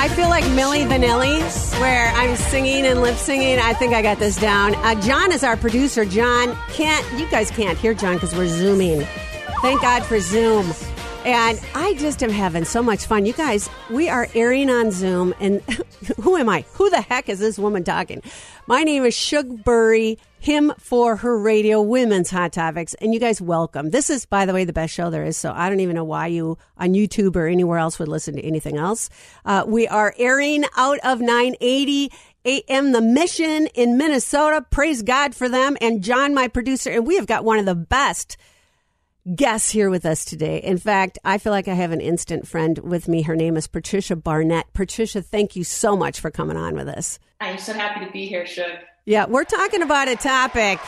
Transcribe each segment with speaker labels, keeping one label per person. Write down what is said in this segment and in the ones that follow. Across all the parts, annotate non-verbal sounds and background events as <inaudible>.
Speaker 1: I
Speaker 2: feel like Milli Vanilli, where I'm singing and lip singing. I think I got this down. Uh, John is our producer. John can't, you guys can't hear John because we're zooming. Thank God for Zoom. And I just am having so much fun. You guys, we are airing on Zoom. And <laughs> who am I? Who the heck is this woman talking? My name is Shug Burry, him for her radio, Women's Hot Topics. And you guys, welcome. This is, by the way, the best show there is. So I don't even know why you on YouTube or anywhere else would listen to anything else. Uh, we are airing out of 980 AM The Mission in Minnesota. Praise God for them. And John, my producer. And we have got one of the best guests here with us today. In fact, I feel like I have an instant friend with me. Her name is Patricia Barnett. Patricia, thank you so much for coming on with us.
Speaker 3: I'm so happy to be here, Shug.
Speaker 2: Yeah, we're talking about a topic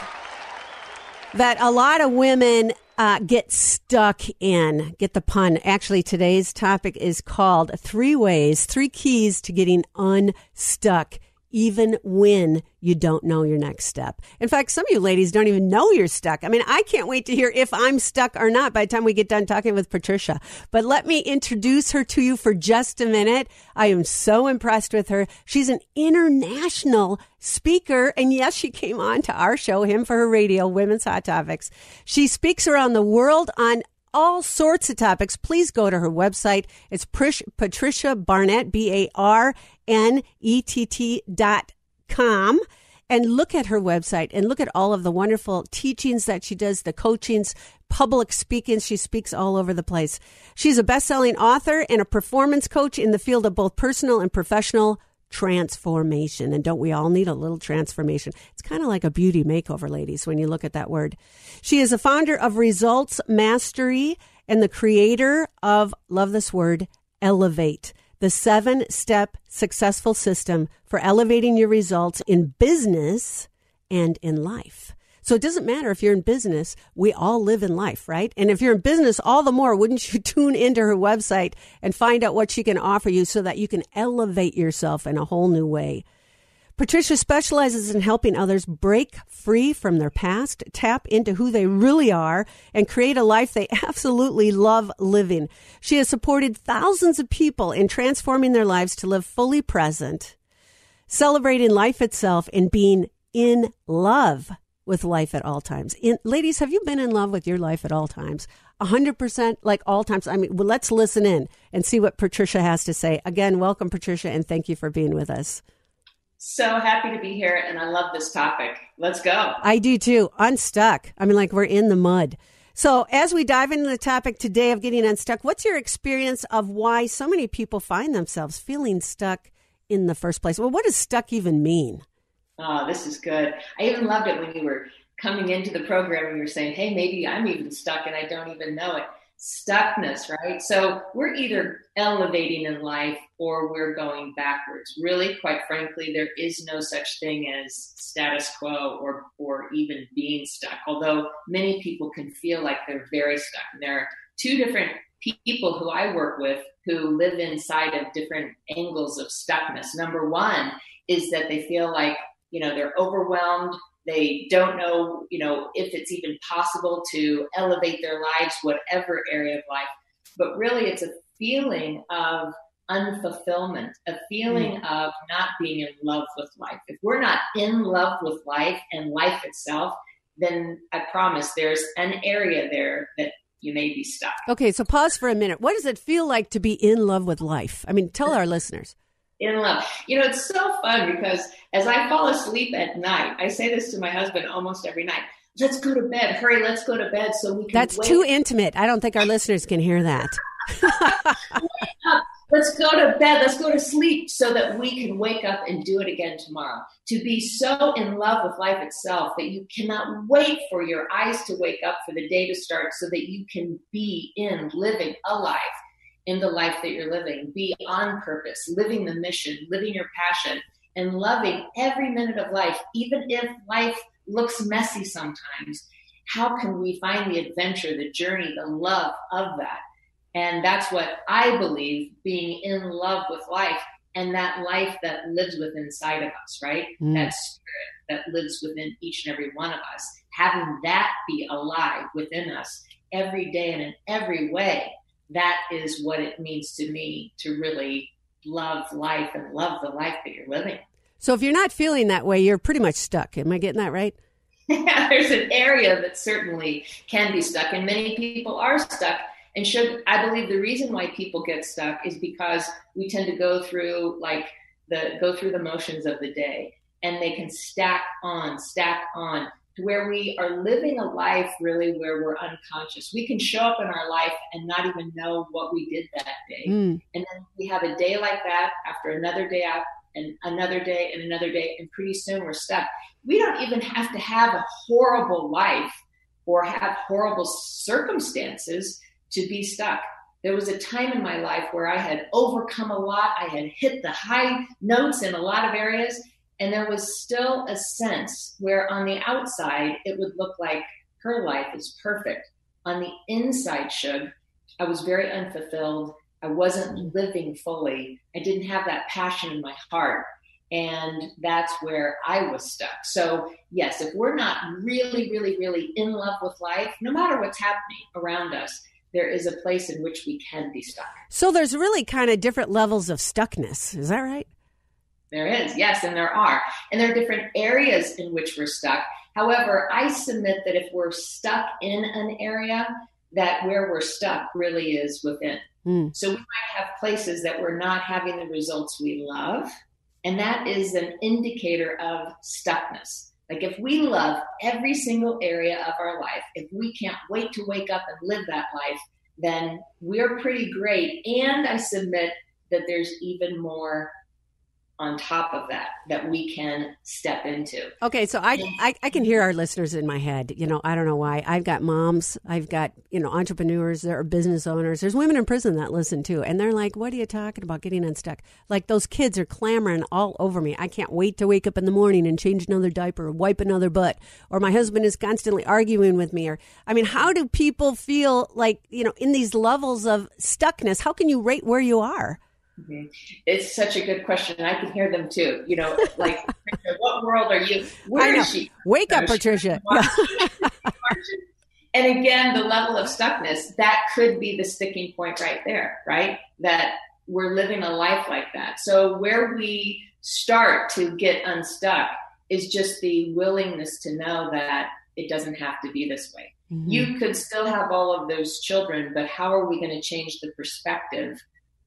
Speaker 2: that a lot of women uh, get stuck in. Get the pun. Actually, today's topic is called Three Ways, Three Keys to Getting Unstuck even when you don't know your next step. In fact, some of you ladies don't even know you're stuck. I mean, I can't wait to hear if I'm stuck or not by the time we get done talking with Patricia. But let me introduce her to you for just a minute. I am so impressed with her. She's an international speaker. And yes, she came on to our show, Him for Her Radio, Women's Hot Topics. She speaks around the world on all sorts of topics, please go to her website. It's Prish, Patricia Barnett, B A R N E T T dot com. And look at her website and look at all of the wonderful teachings that she does, the coachings, public speaking. She speaks all over the place. She's a best selling author and a performance coach in the field of both personal and professional transformation. And don't we all need a little transformation? It's kind of like a beauty makeover, ladies, when you look at that word. She is a founder of Results Mastery and the creator of, love this word, Elevate, the seven step successful system for elevating your results in business and in life. So it doesn't matter if you're in business, we all live in life, right? And if you're in business, all the more, wouldn't you <laughs> tune into her website and find out what she can offer you so that you can elevate yourself in a whole new way? Patricia specializes in helping others break free from their past, tap into who they really are, and create a life they <laughs> absolutely love living. She has supported thousands of people in transforming their lives to live fully present, celebrating life itself, and being in love with life at all times. In, ladies, have you been in love with your life at all times? 100% like all times. I mean, well, let's listen in and see what Patricia has to say. Again, welcome, Patricia, and thank you for being with us.
Speaker 3: So happy to be here, and I love this topic. Let's go.
Speaker 2: I do too. Unstuck. I mean, like we're in the mud. So, as we dive into the topic today of getting unstuck, what's your experience of why so many people find themselves feeling stuck in the first place? Well, what does stuck even mean?
Speaker 3: Oh, this is good. I even loved it when you were coming into the program and you were saying, hey, maybe I'm even stuck and I don't even know it. Stuckness, right? So we're either elevating in life or we're going backwards. Really, quite frankly, there is no such thing as status quo or, or even being stuck, although many people can feel like they're very stuck. And there are two different people who I work with who live inside of different angles of stuckness. Number one is that they feel like you know they're overwhelmed they don't know you know if it's even possible to elevate their lives whatever area of life but really it's a feeling of unfulfillment a feeling mm. of not being in love with life if we're not in love with life and life itself then i promise there's an area there that you may be stuck
Speaker 2: Okay, so pause for a minute. What does it feel like to be in love with life? I mean, tell our listeners.
Speaker 3: In love. You know, it's so fun because as I fall asleep at night, I say this to my husband almost every night. Let's go to bed. Hurry, let's go to bed so we can
Speaker 2: That's too intimate. I don't think our listeners can hear that. <laughs>
Speaker 3: let's go to bed, let's go to sleep so that we can wake up and do it again tomorrow. To be so in love with life itself that you cannot wait for your eyes to wake up for the day to start so that you can be in living alive in the life that you're living, be on purpose, living the mission, living your passion, and loving every minute of life, even if life looks messy sometimes. How can we find the adventure, the journey, the love of that? And that's what I believe being in love with life and that life that lives within inside of us, right?
Speaker 2: Mm.
Speaker 3: That spirit that lives within each and every one of us, having that be alive within us every day and in every way, that is what it means to me to really love life and love the life that you're living.
Speaker 2: So if you're not feeling that way, you're pretty much stuck. Am I getting that right?
Speaker 3: Yeah, <laughs> There's an area that certainly can be stuck, and many people are stuck. And should I believe the reason why people get stuck is because we tend to go through like the go through the motions of the day, and they can stack on, stack on where we are living a life really where we're unconscious. We can show up in our life and not even know what we did that day.
Speaker 2: Mm.
Speaker 3: And then we have a day like that after another day out and another day and another day, and pretty soon we're stuck. We don't even have to have a horrible life or have horrible circumstances to be stuck. There was a time in my life where I had overcome a lot. I had hit the high notes in a lot of areas, and there was still a sense where on the outside it would look like her life is perfect. On the inside, Shug, I was very unfulfilled. I wasn't living fully. I didn't have that passion in my heart. And that's where I was stuck. So, yes, if we're not really, really, really in love with life, no matter what's happening around us, there is a place in which we can be stuck.
Speaker 2: So there's really kind of different levels of stuckness. Is that right?
Speaker 3: There is, yes, and there are. And there are different areas in which we're stuck. However, I submit that if we're stuck in an area, that where we're stuck really is within.
Speaker 2: Mm.
Speaker 3: So we might have places that we're not having the results we love, and that is an indicator of stuckness. Like if we love every single area of our life, if we can't wait to wake up and live that life, then we're pretty great. And I submit that there's even more on top of that that we can step into.
Speaker 2: Okay, so I, I I can hear our listeners in my head. You know, I don't know why. I've got moms, I've got you know entrepreneurs, there are business owners. There's women in prison that listen too, and they're like, "What are you talking about? Getting unstuck?" Like those kids are clamoring all over me. I can't wait to wake up in the morning and change another diaper, or wipe another butt, or my husband is constantly arguing with me. Or I mean, how do people feel like you know in these levels of stuckness? How can you rate where you are?
Speaker 3: Mhm. It's such a good question. I can hear them too. You know, like, <laughs> what world are you? Where
Speaker 2: I know.
Speaker 3: is she?
Speaker 2: Wake up,
Speaker 3: she
Speaker 2: Patricia.
Speaker 3: and again, the level of stuckness, that could be the sticking point right there, right? That we're living a life like that. So where we start to get unstuck is just the willingness to know that it doesn't have to be this way.
Speaker 2: Mhm.
Speaker 3: You could still have all of those children, but how are we going to change the perspective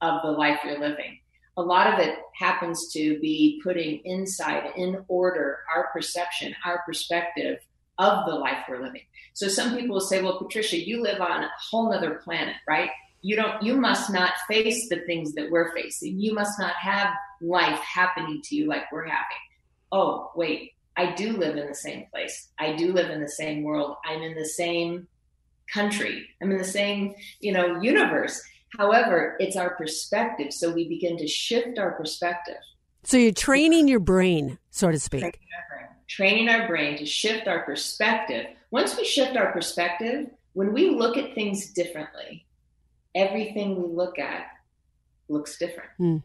Speaker 3: of the life you're living? A lot of it happens to be putting inside in order our perception, our perspective of the life we're living. So some people will say, well, Patricia, you live on a whole nother planet, right? You don't, you must not face the things that we're facing. You must not have life happening to you like we're having. Oh, wait, I do live in the same place. I do live in the same world. I'm in the same country. I'm in the same, you know, universe. However, it's our perspective. So we begin to shift our perspective.
Speaker 2: So you're training your brain, so to speak.
Speaker 3: training our brain to shift our perspective. Once we shift our perspective, when we look at things differently, everything we look at looks different.
Speaker 2: Hmm.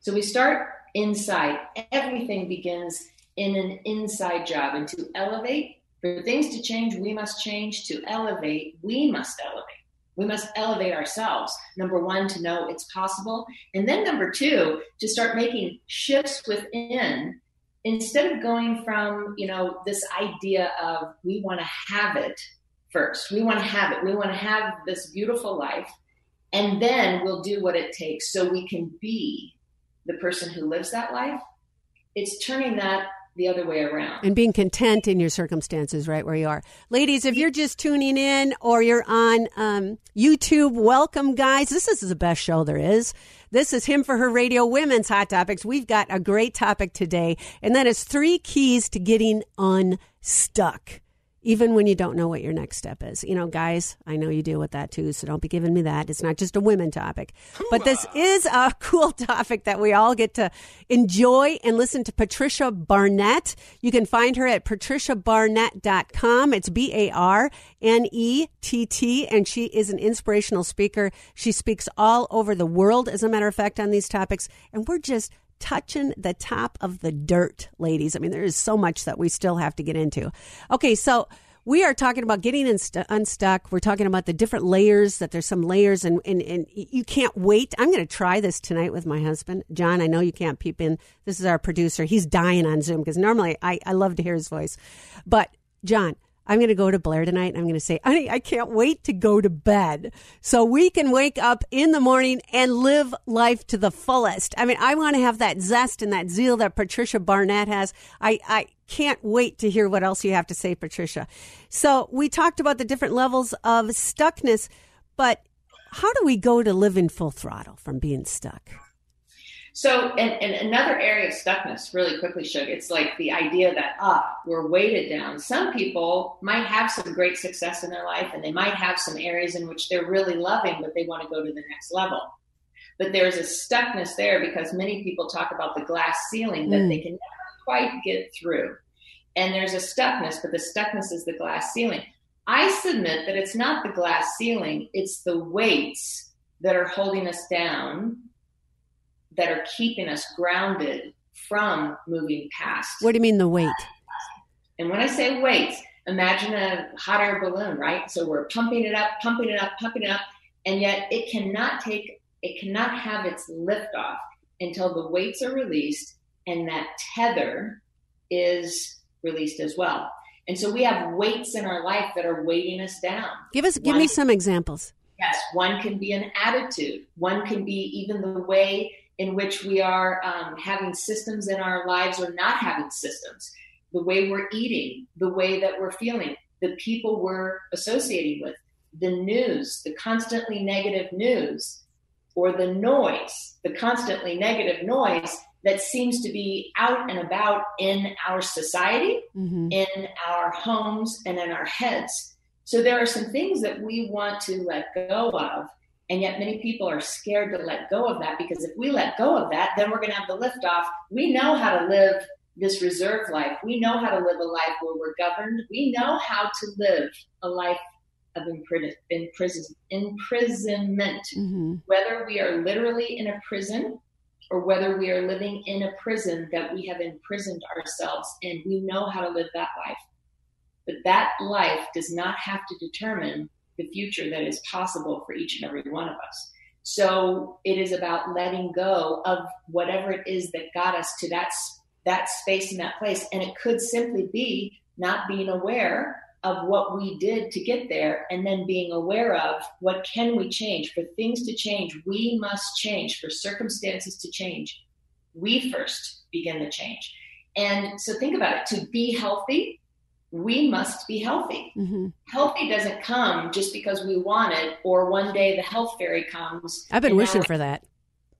Speaker 3: So we start inside. Everything begins in an inside job. And to elevate, for things to change, we must change. To elevate, we must elevate. We must elevate ourselves. Number one, to know it's possible. And then number two, to start making shifts within instead of going from you know this idea of we want to have it first we want to have it we want to have this beautiful life and then we'll do what it takes so we can be the person who lives that life it's turning that the other way around.
Speaker 2: and being content in your circumstances right where you are. Ladies if you're just tuning in or you're on um, youtube welcome guys. This is the best show there is. This is him for her radio women's hot topics. We've got a great topic today and that is three keys to getting unstuck even when you don't know what your next step is. You know, guys, I know you deal with that too, so don't be giving me that. It's not just a women topic. But this is a <laughs> cool topic that we all get to enjoy and listen to Patricia Barnett. You can find her at patriciabarnett.com. It's B A R N E T T, and she is an inspirational speaker. She speaks all over the world, as a matter of fact, on these topics. And we're just touching the top of the dirt, ladies. I mean, there is so much that we still have to get into. Okay, so we are talking about getting inst- unstuck. We're talking about the different layers, that there's some layers, and, and, and you can't wait. I'm going to try this tonight with my husband. John, I know you can't peep in. This is our producer. He's dying on Zoom because normally I, I love to hear his voice. But, John, I'm going to go to Blair tonight and I'm going to say, honey, I can't wait to go to bed so we can wake up in the morning and live life to the fullest. I mean, I want to have that zest and that zeal that Patricia Barnett has. I, I can't wait to hear what else you have to say, Patricia. So we talked about the different levels of stuckness, but how do we go to live in full throttle from being stuck?
Speaker 3: So, and, and another area of stuckness, really quickly, Shug, it's like the idea that, ah, we're weighted down. Some people might have some great success in their life and they might have some areas in which they're really loving, but they want to go to the next level. But there's a stuckness there because many people talk about the glass ceiling that
Speaker 2: Mm.
Speaker 3: they can never quite get through. And there's a stuckness, but the stuckness is the glass ceiling. I submit that it's not the glass ceiling, it's the weights that are holding us down that are keeping us grounded from moving past.
Speaker 2: What do you mean the weight?
Speaker 3: And when I say weights, imagine a hot air balloon, right? So we're pumping it up, pumping it up, pumping it up, and yet it cannot take, it cannot have its lift off until the weights are released and that tether is released as well. And so we have weights in our life that are weighting us down.
Speaker 2: Give us, give me some examples.
Speaker 3: Yes, one can be an attitude. One can be even the way in which we are um, having systems in our lives or not having systems, the way we're eating, the way that we're feeling, the people we're associating with, the news, the constantly negative news, or the noise, the constantly negative noise that seems to be out and about in our society
Speaker 2: hmm
Speaker 3: in our homes and in our heads. So there are some things that we want to let go of. And yet many people are scared to let go of that because if we let go of that, then we're going to have the lift off. We know how to live this reserve life. We know how to live a life where we're governed. We know how to live a life of impris- impris- imprisonment
Speaker 2: hmm
Speaker 3: whether we are literally in a prison or whether we are living in a prison that we have imprisoned ourselves and we know how to live that life. But that life does not have to determine the future that is possible for each and every one of us. So it is about letting go of whatever it is that got us to that that space and that place, and it could simply be not being aware of what we did to get there and then being aware of what can we change. For things to change we must change. For circumstances to change we first begin the change. And so think about it. To be healthy we must be healthy.
Speaker 2: Hmm
Speaker 3: healthy doesn't come just because we want it or one day the health fairy comes
Speaker 2: I've been wishing for that.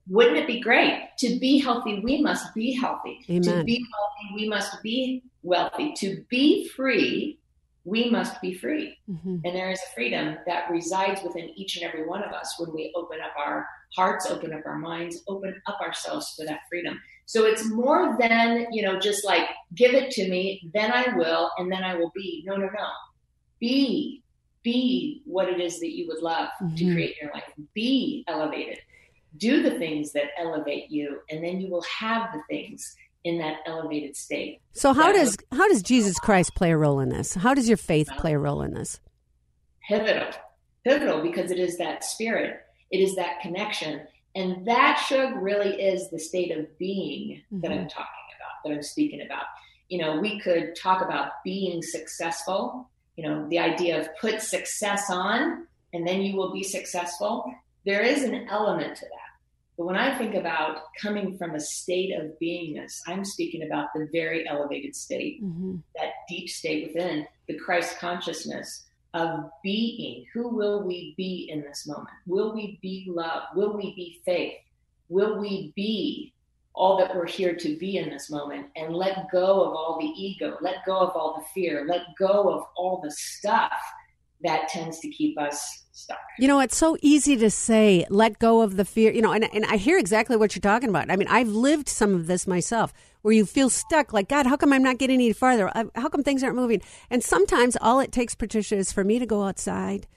Speaker 3: wouldn't it be great to be healthy? We must be healthy. To be healthy we must be wealthy. To be free we must be free.
Speaker 2: Hmm
Speaker 3: and there is a freedom that resides within each and every one of us when we open up our hearts, open up our minds, open up ourselves for that freedom. So it's more than, you know, just like, give it to me, then I will, and then I will be. No, no, no. Be, be what it is that you would love to
Speaker 2: Mhm.
Speaker 3: create in your life. Be elevated. Do the things that elevate you, and then you will have the things in that elevated state.
Speaker 2: So how does how does Jesus Christ play a role in this? How does your faith play a role in this?
Speaker 3: pivotal pivotal because it is that spirit it is that connection and that shug really is the state of being that i'm talking about that i'm speaking about. You know we could talk about being successful you know the idea of put success on and then you will be successful. There is an element to that. But when I think about coming from a state of beingness, I'm speaking about the very elevated state,
Speaker 2: Mm-hmm.
Speaker 3: that deep state within the Christ consciousness of being. Who will we be in this moment? Will we be love? Will we be faith? Will we be all that we're here to be in this moment and let go of all the ego, let go of all the fear, let go of all the stuff that tends to keep us stuck?
Speaker 2: You know, it's so easy to say, let go of the fear, you know, and, and I hear exactly what you're talking about. I mean, I've lived some of this myself where you feel stuck, like, God, how come I'm not getting any farther? How come things aren't moving? And sometimes all it takes, Patricia, is for me to go outside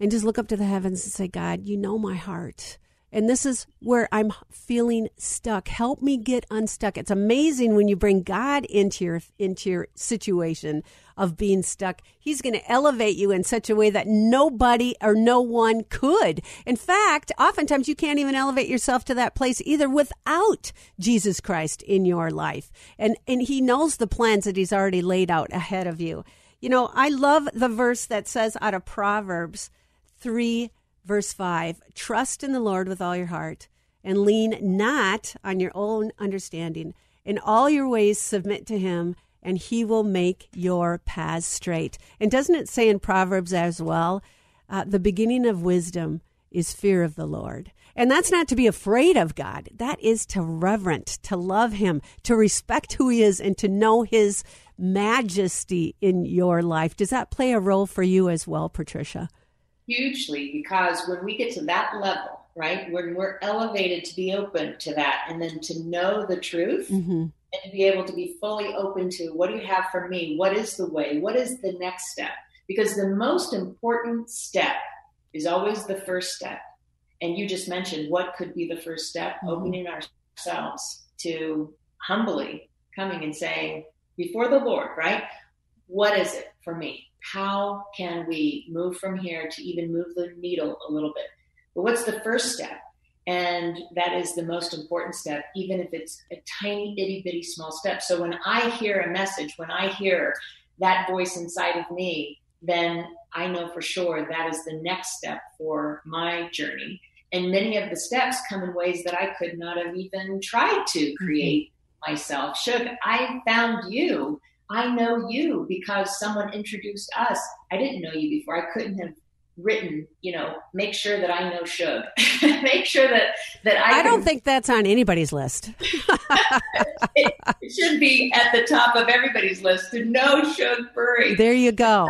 Speaker 2: and just look up to the heavens and say, God, you know my heart. And this is where I'm feeling stuck. Help me get unstuck. It's amazing when you bring God into your into your situation of being stuck. He's going to elevate you in such a way that nobody or no one could. In fact, oftentimes you can't even elevate yourself to that place either without Jesus Christ in your life. And and he knows the plans that he's already laid out ahead of you. You know, I love the verse that says out of Proverbs 3 verse 5 trust in the lord with all your heart and lean not on your own understanding. In all your ways submit to him and he will make your paths straight. And doesn't it say in proverbs as well uh, the beginning of wisdom is fear of the lord. And that's not to be afraid of god. That is to reverent to love him to respect who he is and to know his majesty in your life. Does that play a role for you as well patricia
Speaker 3: hugely because when we get to that level, right, when we're elevated to be open to that and then to know the truth
Speaker 2: mm-hmm.
Speaker 3: and to be able to be fully open to what do you have for me? What is the way? What is the next step? Because the most important step is always the first step. And you just mentioned what could be the first step?
Speaker 2: Mhm.
Speaker 3: Opening ourselves to humbly coming and saying before the Lord, right? What is it for me? How can we move from here to even move the needle a little bit? But what's the first step? And that is the most important step, even if it's a tiny, itty bitty small step. So when I hear a message, when I hear that voice inside of me, then I know for sure that is the next step for my journey. And many of the steps come in ways that I could not have even tried to mm-hmm. create myself. Shug, I found you? I know you because someone introduced us. I didn't know you before. I couldn't have written, you know, make sure that I know Shug. <laughs> make sure that that I,
Speaker 2: I don't
Speaker 3: can-
Speaker 2: think that's on anybody's list.
Speaker 3: it, <laughs> it should be at the top of everybody's list to know Shug Burry.
Speaker 2: There you go.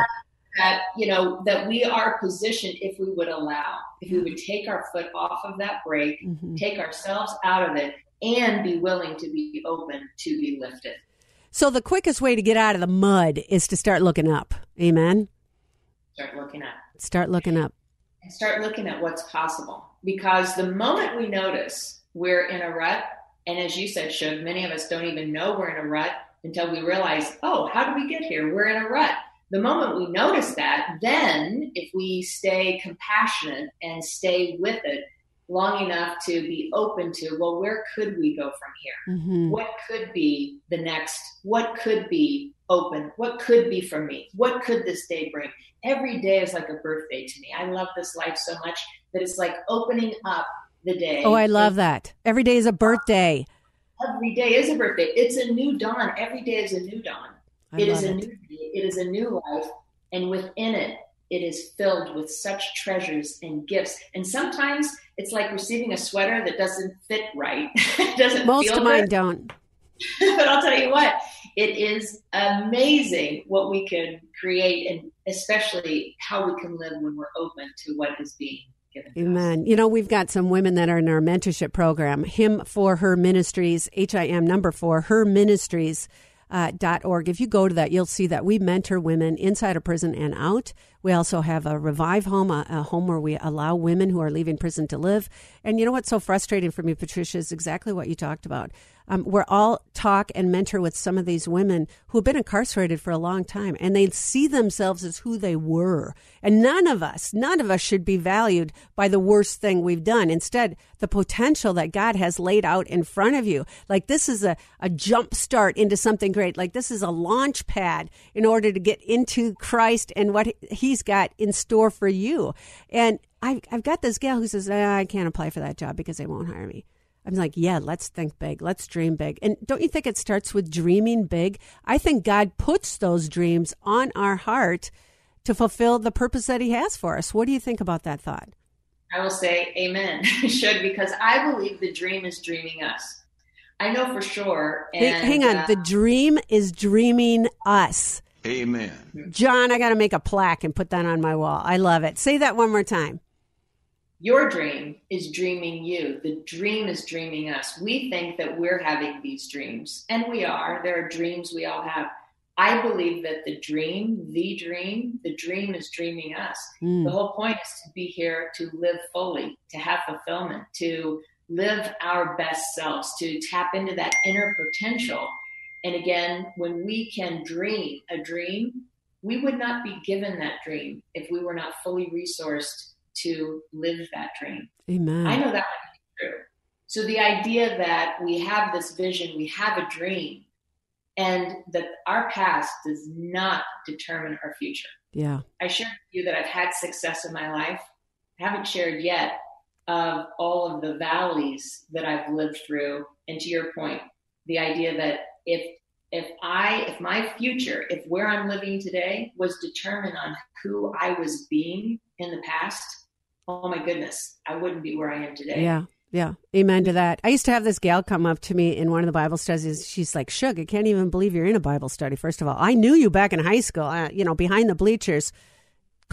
Speaker 3: that you know that we are positioned if we would allow if we would take our foot off of that brake
Speaker 2: Mhm.
Speaker 3: take ourselves out of it and be willing to be open to be lifted
Speaker 2: So the quickest way to get out of the mud is to start looking up. Amen.
Speaker 3: start looking up.
Speaker 2: Start looking up.
Speaker 3: and start looking at what's possible because the moment we notice we're in a rut and as you said Shug, many of us don't even know we're in a rut until we realize oh how did we get here we're in a rut the moment we notice that then if we stay compassionate and stay with it long enough to be open to well where could we go from here?
Speaker 2: Hmm
Speaker 3: what could be the next? What could be open? What could be for me? What could this day bring? Every day is like a birthday to me. I love this life so much that it's like opening up the day
Speaker 2: Oh, I love that. Every day is a birthday.
Speaker 3: every day is a birthday. It's a new dawn. Every day is a new dawn.
Speaker 2: I
Speaker 3: it is a
Speaker 2: it.
Speaker 3: new day. It is a new life. And within it it is filled with such treasures and gifts. And sometimes it's like receiving a sweater that doesn't fit right <laughs> it doesn't
Speaker 2: Most of mine
Speaker 3: good.
Speaker 2: don't. <laughs>
Speaker 3: but I'll tell you what, it is amazing what we can create and especially how we can live when we're open to what is being given.
Speaker 2: Amen. You know, we've got some women that are in our mentorship program, Him for Her Ministries, H I M number four, Her Ministries. Uh, dot org. If you go to that, you'll see that we mentor women inside of prison and out. We also have a revive home, a, a home where we allow women who are leaving prison to live. And you know what's so frustrating for me, Patricia, is exactly what you talked about. Um, we're all talk and mentor with some of these women who have been incarcerated for a long time, and they see themselves as who they were. And none of us, none of us should be valued by the worst thing we've done. Instead, the potential that God has laid out in front of you. Like this is a, a jump start into something great. Like this is a launch pad in order to get into Christ and what He's got in store for you. And I've, I've got this gal who says, "Ah, I can't apply for that job because they won't hire me. I'm like, yeah, let's think big. Let's dream big. And don't you think it starts with dreaming big? I think God puts those dreams on our heart to fulfill the purpose that He has for us. What do you think about that thought?
Speaker 3: I will say amen. <laughs> Shug, because I believe the dream is dreaming us. I know for sure. And,
Speaker 2: hang on.
Speaker 3: uh,
Speaker 2: the dream is dreaming us.
Speaker 4: Amen.
Speaker 2: John, I got to make a plaque and put that on my wall. I love it. Say that one more time.
Speaker 3: your dream is dreaming you. The dream is dreaming us. We think that we're having these dreams, and we are. There are dreams we all have. I believe that the dream, the dream, the dream is dreaming us.
Speaker 2: Mm.
Speaker 3: The whole point is to be here to live fully, to have fulfillment, to live our best selves, to tap into that inner potential. And again, when we can dream a dream, we would not be given that dream if we were not fully resourced to live that dream.
Speaker 2: Amen.
Speaker 3: I know that to be true. So the idea that we have this vision, we have a dream, and that our past does not determine our future.
Speaker 2: Yeah.
Speaker 3: I shared with you that I've had success in my life. I haven't shared yet of all of the valleys that I've lived through. And to your point, the idea that if if I if my future, if where I'm living today was determined on who I was being in the past, oh my goodness, I wouldn't be where I am today.
Speaker 2: Yeah. Yeah. Amen to that. I used to have this gal come up to me in one of the Bible studies. She's like, Shug, I can't even believe you're in a Bible study. First of all, I knew you back in high school, uh, you know, behind the bleachers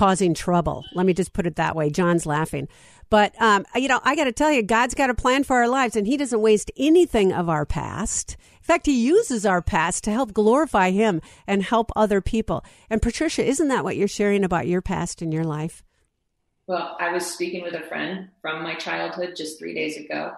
Speaker 2: causing trouble. Let me just put it that way. John's laughing. But, um, you know, I got to tell you, God's got a plan for our lives and He doesn't waste anything of our past. In fact, He uses our past to help glorify Him and help other people. And Patricia, isn't that what you're sharing about your past and your life?
Speaker 3: Well, I was speaking with a friend from my childhood just three days ago,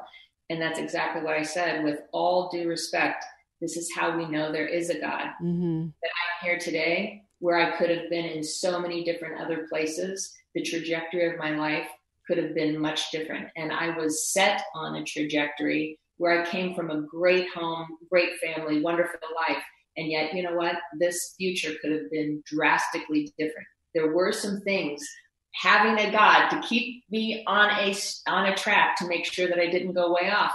Speaker 3: and that's exactly what I said. With all due respect, this is how we know there is a God.
Speaker 2: Mm-hmm.
Speaker 3: That I'm here today, where I could have been in so many different other places. The trajectory of my life could have been much different. And I was set on a trajectory where I came from a great home, great family, wonderful life. And yet, you know what? This future could have been drastically different. There were some things having a God to keep me on a on a track to make sure that I didn't go way off.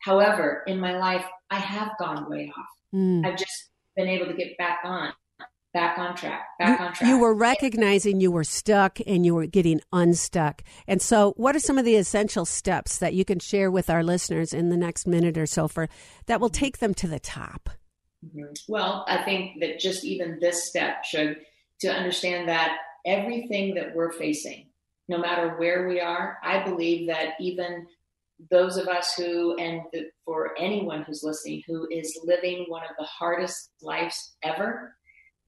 Speaker 3: However, in my life, I have gone way off.
Speaker 2: Mm.
Speaker 3: I've just been able to get back on, back on track, back
Speaker 2: you,
Speaker 3: on track.
Speaker 2: you were recognizing you were stuck and you were getting unstuck. And so, what are some of the essential steps that you can share with our listeners in the next minute or so for that will take them to the top?
Speaker 3: Mhm. Well, I think that just even this step should to understand that everything that we're facing, no matter where we are, I believe that even those of us who, and the, for anyone who's listening, who is living one of the hardest lives ever,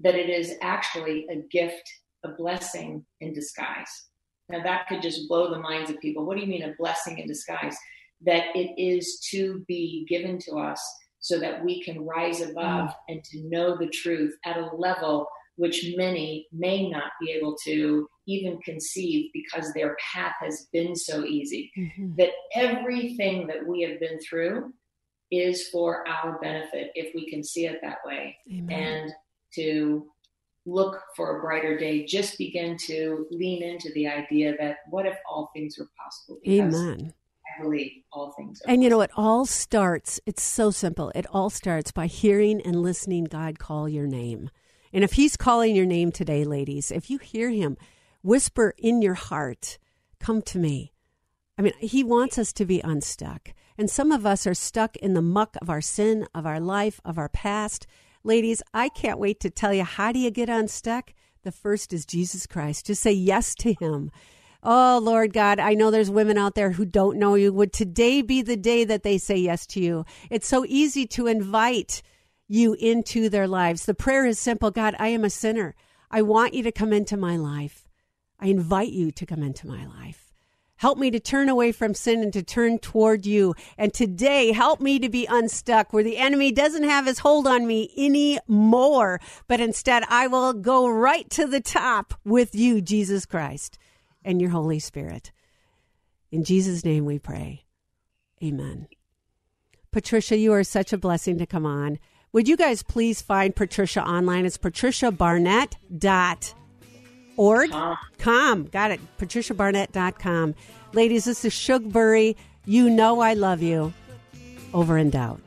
Speaker 3: that it is actually a gift, a blessing in disguise. Now, that could just blow the minds of people. What do you mean a blessing in disguise? That it is to be given to us so that we can rise above mm. and to know the truth at a level which many may not be able to even conceive because their path has been so easy. Mm-hmm. That everything that we have been through is for our benefit if we can see it that way
Speaker 2: Amen.
Speaker 3: and to look for a brighter day just begin to lean into the idea that what if all things were possible because
Speaker 2: Amen.
Speaker 3: i believe all things are
Speaker 2: And you know, it all starts, it's so simple. It all starts by hearing and listening God call your name. And if He's calling your name today, ladies, if you hear Him whisper in your heart, come to me. I mean, He wants us to be unstuck. And some of us are stuck in the muck of our sin, of our life, of our past. Ladies, I can't wait to tell you how do you get unstuck? The first is Jesus Christ. Just say yes to Him. Oh, Lord God, I know there's women out there who don't know you. Would today be the day that they say yes to you? It's so easy to invite you into their lives. The prayer is simple God, I am a sinner. I want you to come into my life. I invite you to come into my life. Help me to turn away from sin and to turn toward you. And today, help me to be unstuck where the enemy doesn't have his hold on me anymore, but instead I will go right to the top with you, Jesus Christ, and your Holy Spirit. In Jesus' name we pray. Amen. Patricia, you are such a blessing to come on. Would you guys please find Patricia online? It's patriciabarnett.org. Ah. Com. Got it. patriciabarnett.com. Ladies, this is Shug Burry. You know I love you.
Speaker 5: Over and Out.